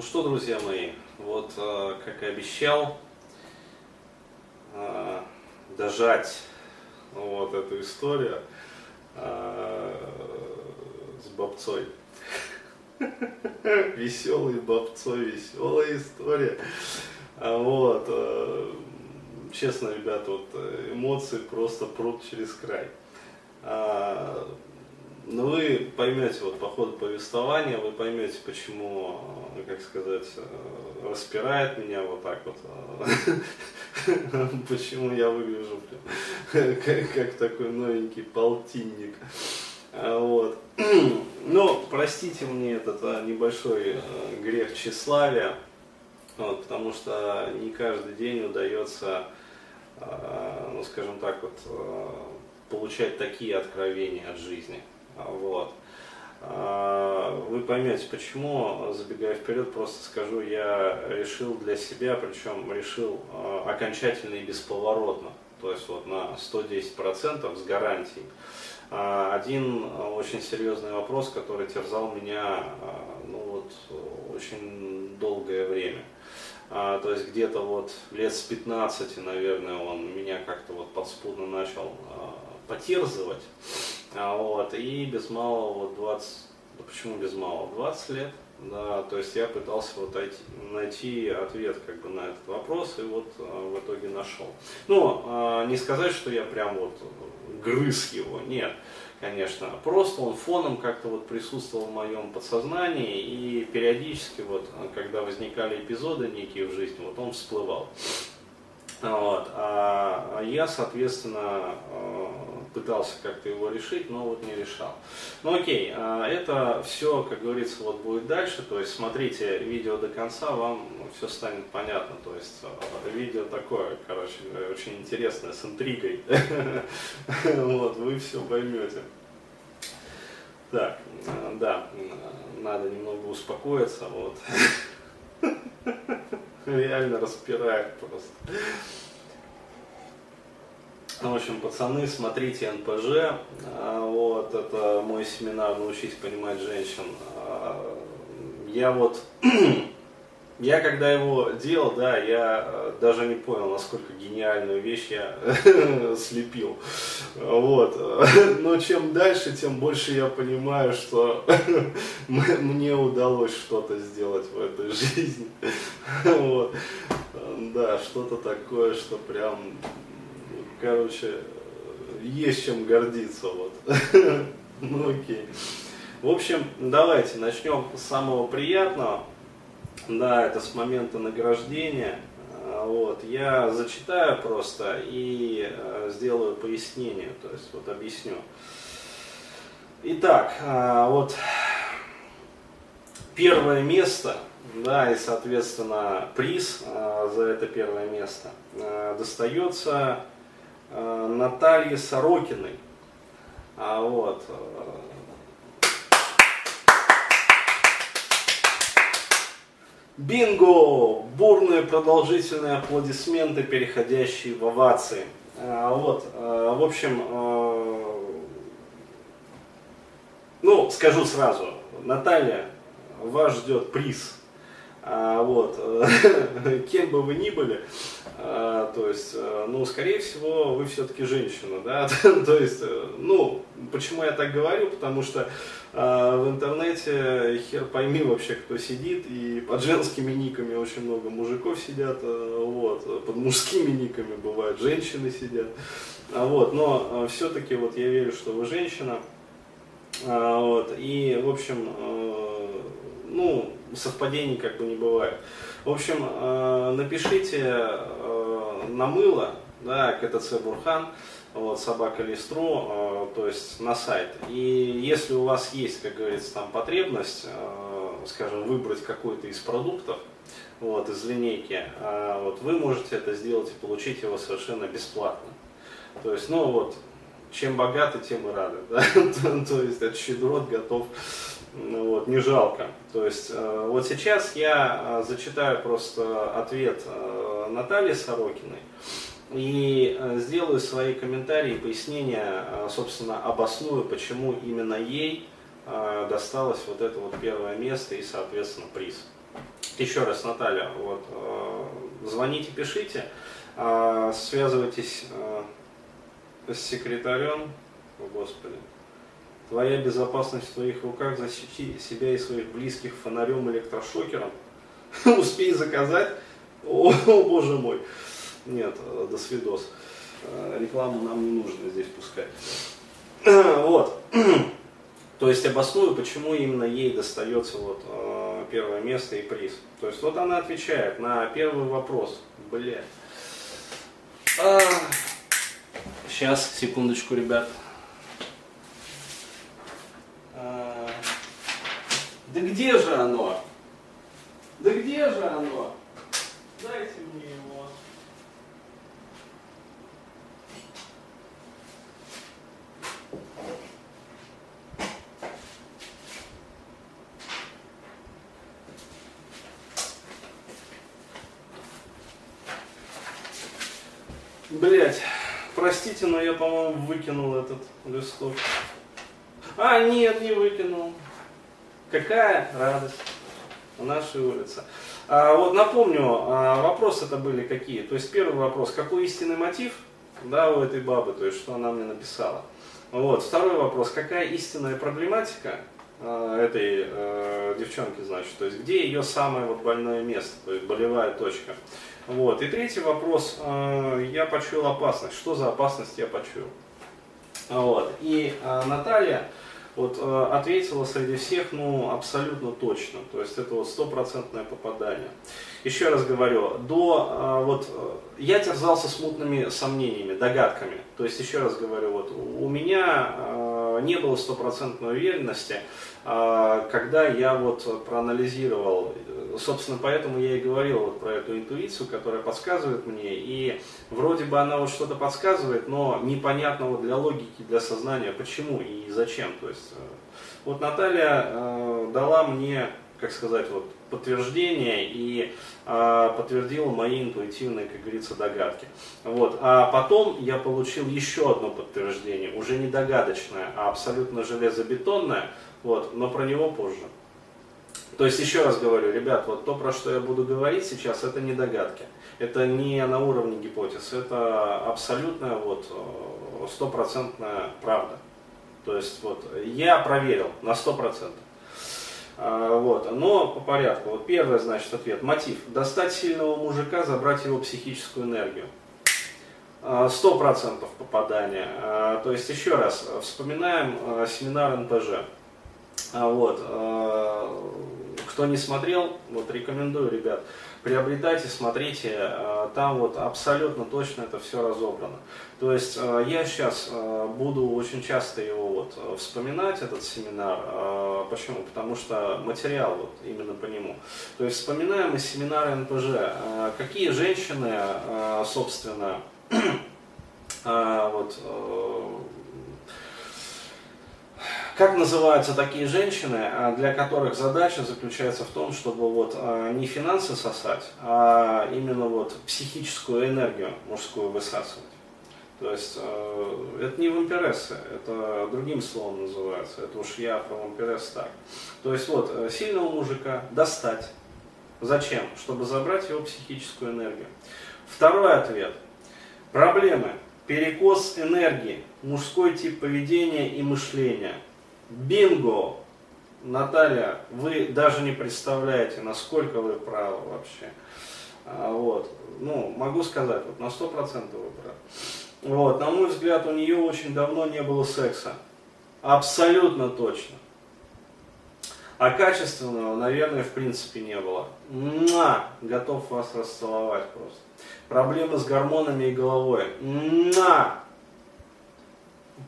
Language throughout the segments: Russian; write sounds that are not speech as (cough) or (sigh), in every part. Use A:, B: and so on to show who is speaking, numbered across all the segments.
A: Ну что, друзья мои, вот э, как и обещал, э, дожать вот эту историю э, с бабцой. (laughs) Веселый бабцой, веселая история. А Вот. Честно, ребята, вот эмоции просто прут через край. А, но ну, вы поймете вот по ходу повествования, вы поймете, почему, э, как сказать, э, распирает меня вот так вот, э, (laughs) почему я выгляжу (laughs) как, такой новенький полтинник. Вот. (clears throat) Но простите мне этот небольшой грех тщеславия, вот, потому что не каждый день удается, ну скажем так вот, получать такие откровения от жизни. Вот. А, вы поймете, почему, забегая вперед, просто скажу, я решил для себя, причем решил а, окончательно и бесповоротно, то есть вот на 110% с гарантией. А, один очень серьезный вопрос, который терзал меня ну вот, очень долгое время. То есть где-то вот лет с 15, наверное, он меня как-то вот подспудно начал потерзывать. А, вот, и без малого вот 20, да почему без малого, 20 лет, да, то есть я пытался вот найти, найти ответ как бы на этот вопрос и вот а, в итоге нашел. Ну, а, не сказать, что я прям вот грыз его, нет, конечно, просто он фоном как-то вот присутствовал в моем подсознании и периодически вот, когда возникали эпизоды некие в жизни, вот он всплывал. Вот. А я, соответственно, пытался как-то его решить, но вот не решал. Ну окей, а, это все, как говорится, вот будет дальше, то есть смотрите видео до конца, вам все станет понятно, то есть а, видео такое, короче, очень интересное, с интригой, (laughs) вот, вы все поймете. Так, а, да, надо немного успокоиться, вот. (laughs) Реально распирает просто. Ну, в общем, пацаны, смотрите НПЖ. А, вот, это мой семинар «Научись понимать женщин». А, я вот, (clears throat) я когда его делал, да, я э, даже не понял, насколько гениальную вещь я (laughs) слепил. Вот. (laughs) Но чем дальше, тем больше я понимаю, что (laughs) мне удалось что-то сделать в этой жизни. Вот. Да, что-то такое, что прям короче, есть чем гордиться, вот. (laughs) Ну окей. В общем, давайте начнем с самого приятного. Да, это с момента награждения. А, вот, я зачитаю просто и э, сделаю пояснение, то есть вот объясню. Итак, а, вот первое место, да, и соответственно приз а, за это первое место достается Натальи Сорокиной. А вот. Э, бинго! Бурные продолжительные аплодисменты, переходящие в овации. А вот, э, в общем, ну, скажу сразу, Наталья, вас ждет приз. А, вот, (laughs) кем бы вы ни были, а, то есть, э, ну, скорее всего, вы все-таки женщина, да, (laughs) то есть, э, ну, почему я так говорю, потому что э, в интернете хер пойми вообще, кто сидит, и под женскими никами очень много мужиков сидят, э, вот, под мужскими никами бывают женщины сидят, а, вот, но все-таки вот я верю, что вы женщина, вот, и, в общем, ну, совпадений как бы не бывает. В общем, э, напишите э, на мыло, да, КТЦ Бурхан, вот, собака Листру, э, то есть на сайт. И если у вас есть, как говорится, там потребность, скажем, выбрать какой-то из продуктов, вот, из линейки, вот, вы можете это сделать и получить его совершенно бесплатно. То есть, ну вот, чем богаты, тем и рады. Да? (laughs) То есть, от щедрот готов ну вот, не жалко. То есть э, вот сейчас я э, зачитаю просто ответ э, Натальи Сорокиной и сделаю свои комментарии пояснения, собственно, обосную, почему именно ей досталось вот это вот первое место и, соответственно, приз. еще раз, Наталья, вот, звоните, пишите, связывайтесь секретарем, о Господи, твоя безопасность в твоих руках, защити себя и своих близких фонарем электрошокером, (laughs) успей заказать, (laughs) о, боже мой, нет, э, до свидос, э, рекламу нам не нужно здесь пускать, (clears throat) вот, (clears throat) то есть обосную, почему именно ей достается вот э, первое место и приз. То есть вот она отвечает на первый вопрос. Блять. А, сейчас, секундочку, ребят. А, да где же оно? Да где же оно? Дайте мне его. Блять, простите, но я, по-моему, выкинул этот листок. А, нет, не выкинул. Какая радость на нашей улице. А, вот напомню, а, вопросы это были какие. То есть первый вопрос, какой истинный мотив да, у этой бабы, то есть что она мне написала. Вот. Второй вопрос, какая истинная проблематика а, этой э, девчонки, значит, то есть где ее самое вот больное место, то есть болевая точка. Вот. И третий вопрос, э, я почуял опасность. Что за опасность я почуял? Вот. И э, Наталья вот, э, ответила среди всех, ну, абсолютно точно. То есть это вот стопроцентное попадание. Еще раз говорю, до, вот, я терзался смутными сомнениями, догадками. То есть, еще раз говорю, вот, у меня не было стопроцентной уверенности, когда я вот проанализировал собственно, поэтому я и говорил вот про эту интуицию, которая подсказывает мне, и вроде бы она вот что-то подсказывает, но непонятно вот для логики, для сознания, почему и зачем. То есть, э, вот Наталья э, дала мне, как сказать, вот подтверждение и э, подтвердила мои интуитивные, как говорится, догадки. Вот. А потом я получил еще одно подтверждение, уже не догадочное, а абсолютно железобетонное, вот, но про него позже. То есть, еще раз говорю, ребят, вот то, про что я буду говорить сейчас, это не догадки. Это не на уровне гипотез, это абсолютная вот э, стопроцентная правда. То есть, вот, я проверил на сто процентов. А, вот. Но по порядку. Вот первый, значит, ответ. Мотив. Достать сильного мужика, забрать его психическую энергию. А, сто процентов попадания. А, то есть, еще раз, вспоминаем семинар НПЖ. Вот кто не смотрел, вот рекомендую, ребят, приобретайте, смотрите, э, там вот абсолютно точно это все разобрано. То есть э, я сейчас э, буду очень часто его вот вспоминать, этот семинар. Почему? Потому что материал вот именно по нему. То есть вспоминаем из семинара НПЖ, какие женщины, собственно, (clears throat) вот как называются такие женщины, а, для которых задача заключается в том, чтобы вот а, не финансы сосать, а именно вот психическую энергию мужскую высасывать? То есть э, это не вампирессы, это другим словом называется, это уж я про вампиресс так. То есть вот э, сильного мужика достать. Зачем? Чтобы забрать его психическую энергию. Второй ответ. Проблемы. Перекос энергии, мужской тип поведения и мышления – Бинго! Наталья, вы даже не представляете, насколько вы правы вообще. А, вот. Ну, могу сказать, вот на 100% вы правы. Вот. На мой взгляд, у нее очень давно не было секса. Абсолютно точно. А качественного, наверное, в принципе не было. Муа! Готов вас расцеловать просто. Проблемы с гормонами и головой. Муа!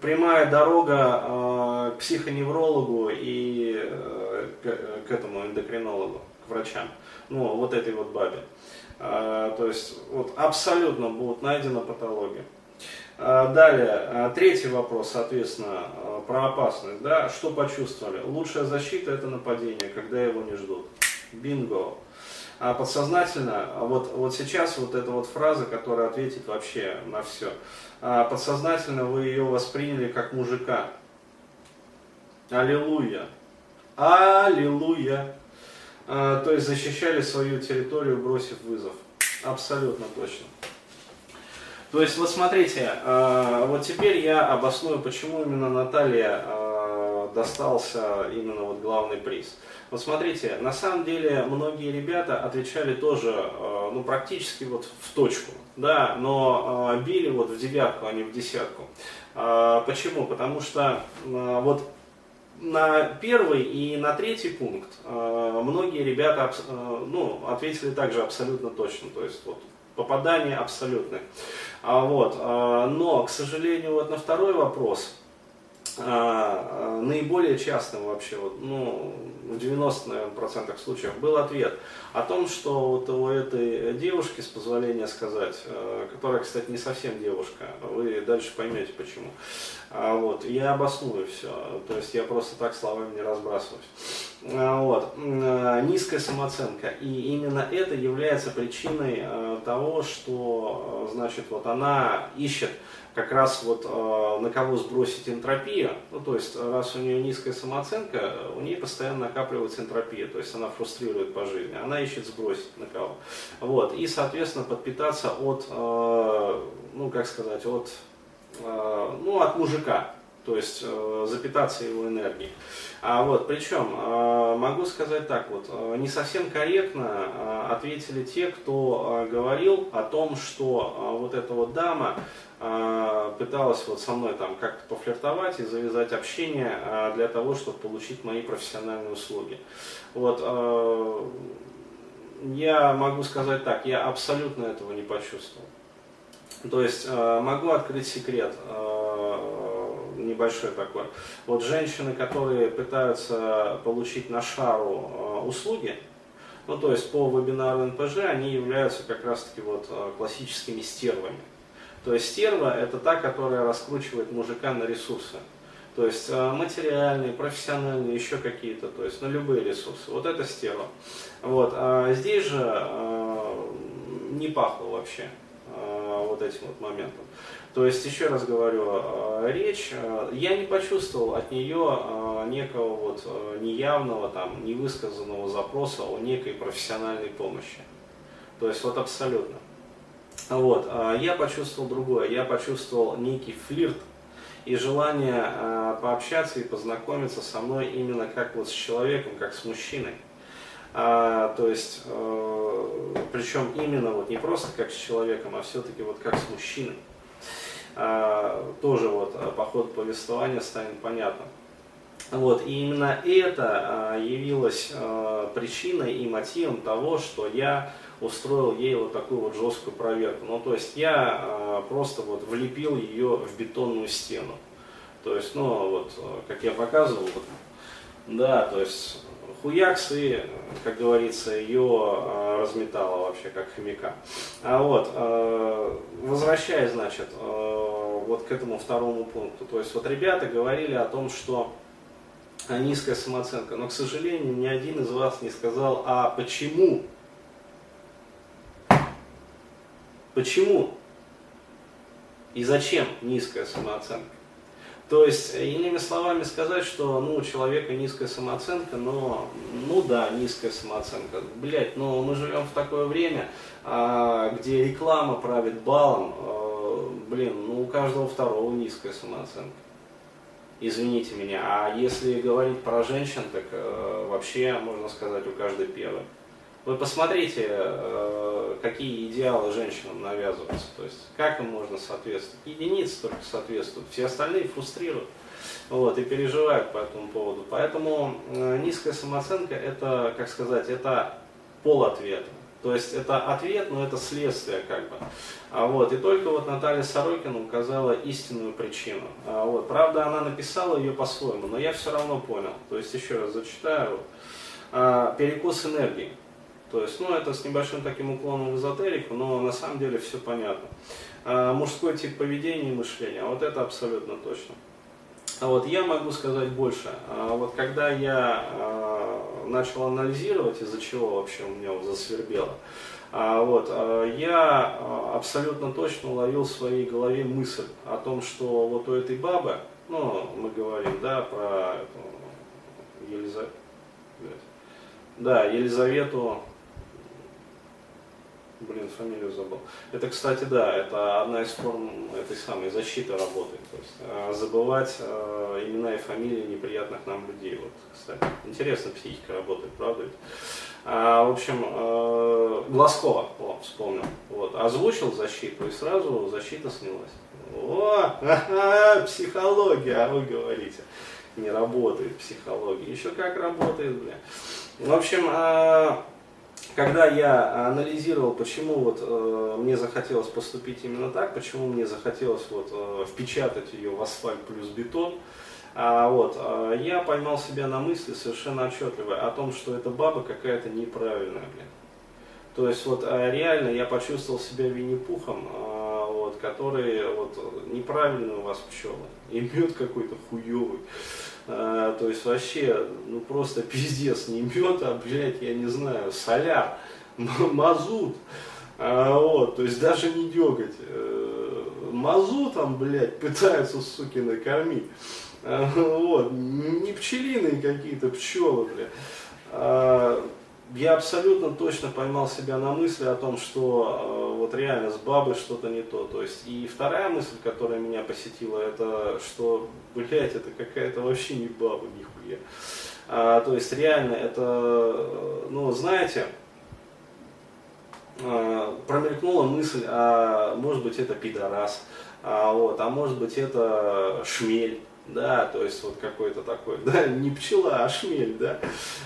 A: Прямая дорога э, к психоневрологу и э, к, к этому эндокринологу, к врачам. Ну, вот этой вот бабе. Э, то есть, вот абсолютно будут найдена патология. Э, далее, э, третий вопрос, соответственно, э, про опасность. Да? Что почувствовали? Лучшая защита это нападение, когда его не ждут. Бинго. А подсознательно, вот, вот сейчас вот эта вот фраза, которая ответит вообще на все. А подсознательно вы ее восприняли как мужика. Аллилуйя. Аллилуйя. то есть защищали свою территорию, бросив вызов. Абсолютно точно. То есть, вот смотрите, вот теперь я обосную, почему именно Наталья достался именно вот главный приз. Вот смотрите, на самом деле многие ребята отвечали тоже, э, ну, практически вот в точку, да, но э, били вот в девятку, а не в десятку. Э, почему? Потому что вот на первый и на третий пункт многие ребята ну, ответили также абсолютно точно, то есть вот попадание абсолютное. Вот. Но, к сожалению, вот на второй вопрос а, а, наиболее частым вообще, вот, ну, в 90 наверное, процентах случаев был ответ о том, что вот у этой девушки, с позволения сказать, э, которая, кстати, не совсем девушка, вы дальше поймете почему, а, вот, я обосную все, то есть я просто так словами не разбрасываюсь. Вот, низкая самооценка, и именно это является причиной э, того, что, э, значит, вот она ищет как раз вот э, на кого сбросить энтропию, ну то есть раз у нее низкая самооценка, у нее постоянно накапливается энтропия, то есть она фрустрирует по жизни, она ищет сбросить на кого. Вот, и соответственно подпитаться от, э, ну как сказать, от, э, ну от мужика, то есть э, запитаться его энергией. А вот, причем, э, могу сказать так вот, э, не совсем корректно ответили те, кто говорил о том, что вот эта вот дама пыталась вот со мной там как-то пофлиртовать и завязать общение для того, чтобы получить мои профессиональные услуги. Вот, я могу сказать так, я абсолютно этого не почувствовал. То есть могу открыть секрет. Небольшой такой. Вот женщины, которые пытаются получить на шару э, услуги, ну то есть по вебинару НПЖ, они являются как раз таки вот э, классическими стервами. То есть стерва это та, которая раскручивает мужика на ресурсы. То есть э, материальные, профессиональные, еще какие-то, то есть на любые ресурсы. Вот это стерва. Вот. А здесь же не пахло вообще вот этим вот моментом. То есть, еще раз говорю, э, речь, э, я не почувствовал от нее э, некого вот неявного, там, невысказанного запроса о некой профессиональной помощи. То есть, вот абсолютно. Вот, я почувствовал другое, я почувствовал некий флирт и желание пообщаться и познакомиться со мной именно как вот с человеком, как с мужчиной. А, то есть, причем именно вот не просто как с человеком, а все-таки вот как с мужчиной. А, тоже вот а, по ходу повествования станет понятно. Вот, и именно это а, явилось причиной и мотивом того, что я устроил ей вот такую вот жесткую проверку. Ну, то есть я просто вот влепил ее в бетонную стену. То есть, ну, вот, как я показывал, да, то есть хуякс и, как говорится, ее э, разметало вообще как хомяка. А вот, э, возвращаясь, значит, э, вот к этому второму пункту. То есть вот ребята говорили о том, что низкая самооценка, но, к сожалению, ни один из вас не сказал, а почему? Почему? И зачем низкая самооценка? То есть, иными словами сказать, что ну, у человека низкая самооценка, но, ну да, низкая самооценка. Блять, но мы живем в такое время, а, где реклама правит балом, а, блин, ну у каждого второго низкая самооценка. Извините меня, а если говорить про женщин, так а, вообще, можно сказать, у каждой первой. Вы посмотрите, э, какие идеалы женщинам навязываются, то есть как им можно соответствовать. Единицы только соответствуют, все остальные фрустрируют вот, и переживают по этому поводу. Поэтому э, низкая самооценка это, как сказать, это пол ответа. То есть это ответ, но это следствие как бы. А вот, и только вот Наталья Сорокина указала истинную причину. А вот, правда, она написала ее по-своему, но я все равно понял. То есть еще раз зачитаю. А, перекос энергии. То есть, ну, это с небольшим таким уклоном в эзотерику, но на самом деле все понятно. А, мужской тип поведения и мышления, вот это абсолютно точно. А вот я могу сказать больше. А вот когда я а, начал анализировать, из-за чего вообще у меня засвербело, вот, я абсолютно точно уловил в своей голове мысль о том, что вот у этой бабы, ну, мы говорим, да, про эту Елизавету, да, Елизавету, фамилию забыл. Это, кстати, да, это одна из форм этой самой защиты работы. То есть э, забывать э, имена и фамилии неприятных нам людей. Вот, кстати, интересно психика работает, правда ведь? А, в общем, э, Глазкова, о, вспомнил, вот, озвучил защиту, и сразу защита снялась. О, психология, а вы говорите, не работает психология. Еще как работает, бля. В общем, э, когда я анализировал, почему вот э, мне захотелось поступить именно так, почему мне захотелось вот э, впечатать ее в асфальт плюс бетон, а, вот, а, я поймал себя на мысли совершенно отчетливо о том, что эта баба какая-то неправильная, блин. То есть вот а, реально я почувствовал себя Винни-Пухом, а, вот, который вот неправильный у вас пчелы, и мед какой-то хуевый. А, то есть вообще, ну просто (laughs) пиздец, не мед, а, блядь, я не знаю, соляр, (laughs) мазут. А, вот, то есть даже не деготь. Э, мазутом, блядь, пытаются, суки, накормить. (laughs) Вот, не пчелиные какие-то пчелы, бля. Я абсолютно точно поймал себя на мысли о том, что а, вот реально с бабой что-то не то. То есть, и вторая мысль, которая меня посетила, это что, блядь, это какая-то вообще не баба, нихуя. А, то есть, реально, это, ну, знаете, а, промелькнула мысль, а может быть это пидорас, а, вот, а может быть это шмель да, то есть вот какой-то такой, (laughs) да, не пчела, а шмель, да,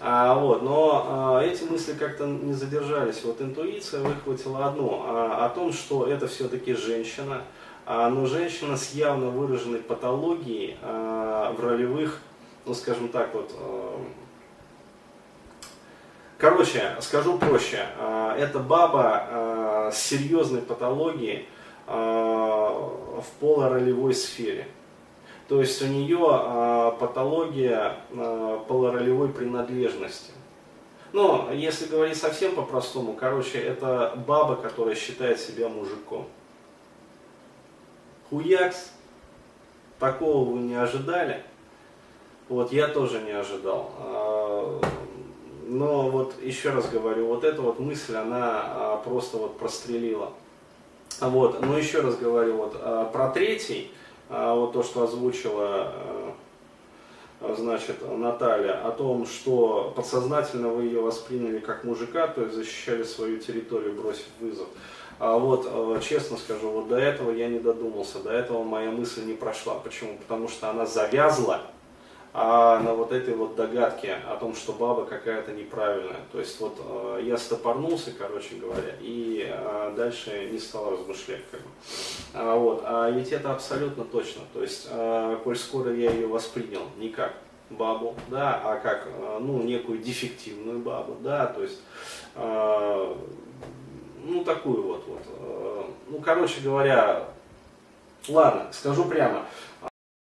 A: а, вот, но а, эти мысли как-то не задержались, вот интуиция выхватила одно, а, о том, что это все-таки женщина, а, но женщина с явно выраженной патологией а, в ролевых, ну, скажем так, вот, а, короче, скажу проще, а, это баба а, с серьезной патологией а, в полуролевой сфере, то есть у нее а, патология а, полуролевой принадлежности. Но если говорить совсем по-простому, короче, это баба, которая считает себя мужиком. Хуякс, такого вы не ожидали. Вот я тоже не ожидал. А, но вот еще раз говорю, вот эта вот мысль, она а, просто вот прострелила. Вот, но еще раз говорю, вот а, про третий, а вот то, что озвучила э, значит, Наталья, о том, что подсознательно вы ее восприняли как мужика, то есть защищали свою территорию, бросив вызов. А вот, э, честно скажу, вот до этого я не додумался, до этого моя мысль не прошла. Почему? Потому что она завязла а на вот этой вот догадке о том, что баба какая-то неправильная. То есть вот э, я стопорнулся, короче говоря, и э, дальше не стал размышлять. Как бы. а, вот, а ведь это абсолютно точно. То есть, э, коль скоро я ее воспринял не как бабу, да, а как э, ну, некую дефективную бабу, да, то есть э, ну такую вот, вот. Э, ну, короче говоря, ладно, скажу прямо.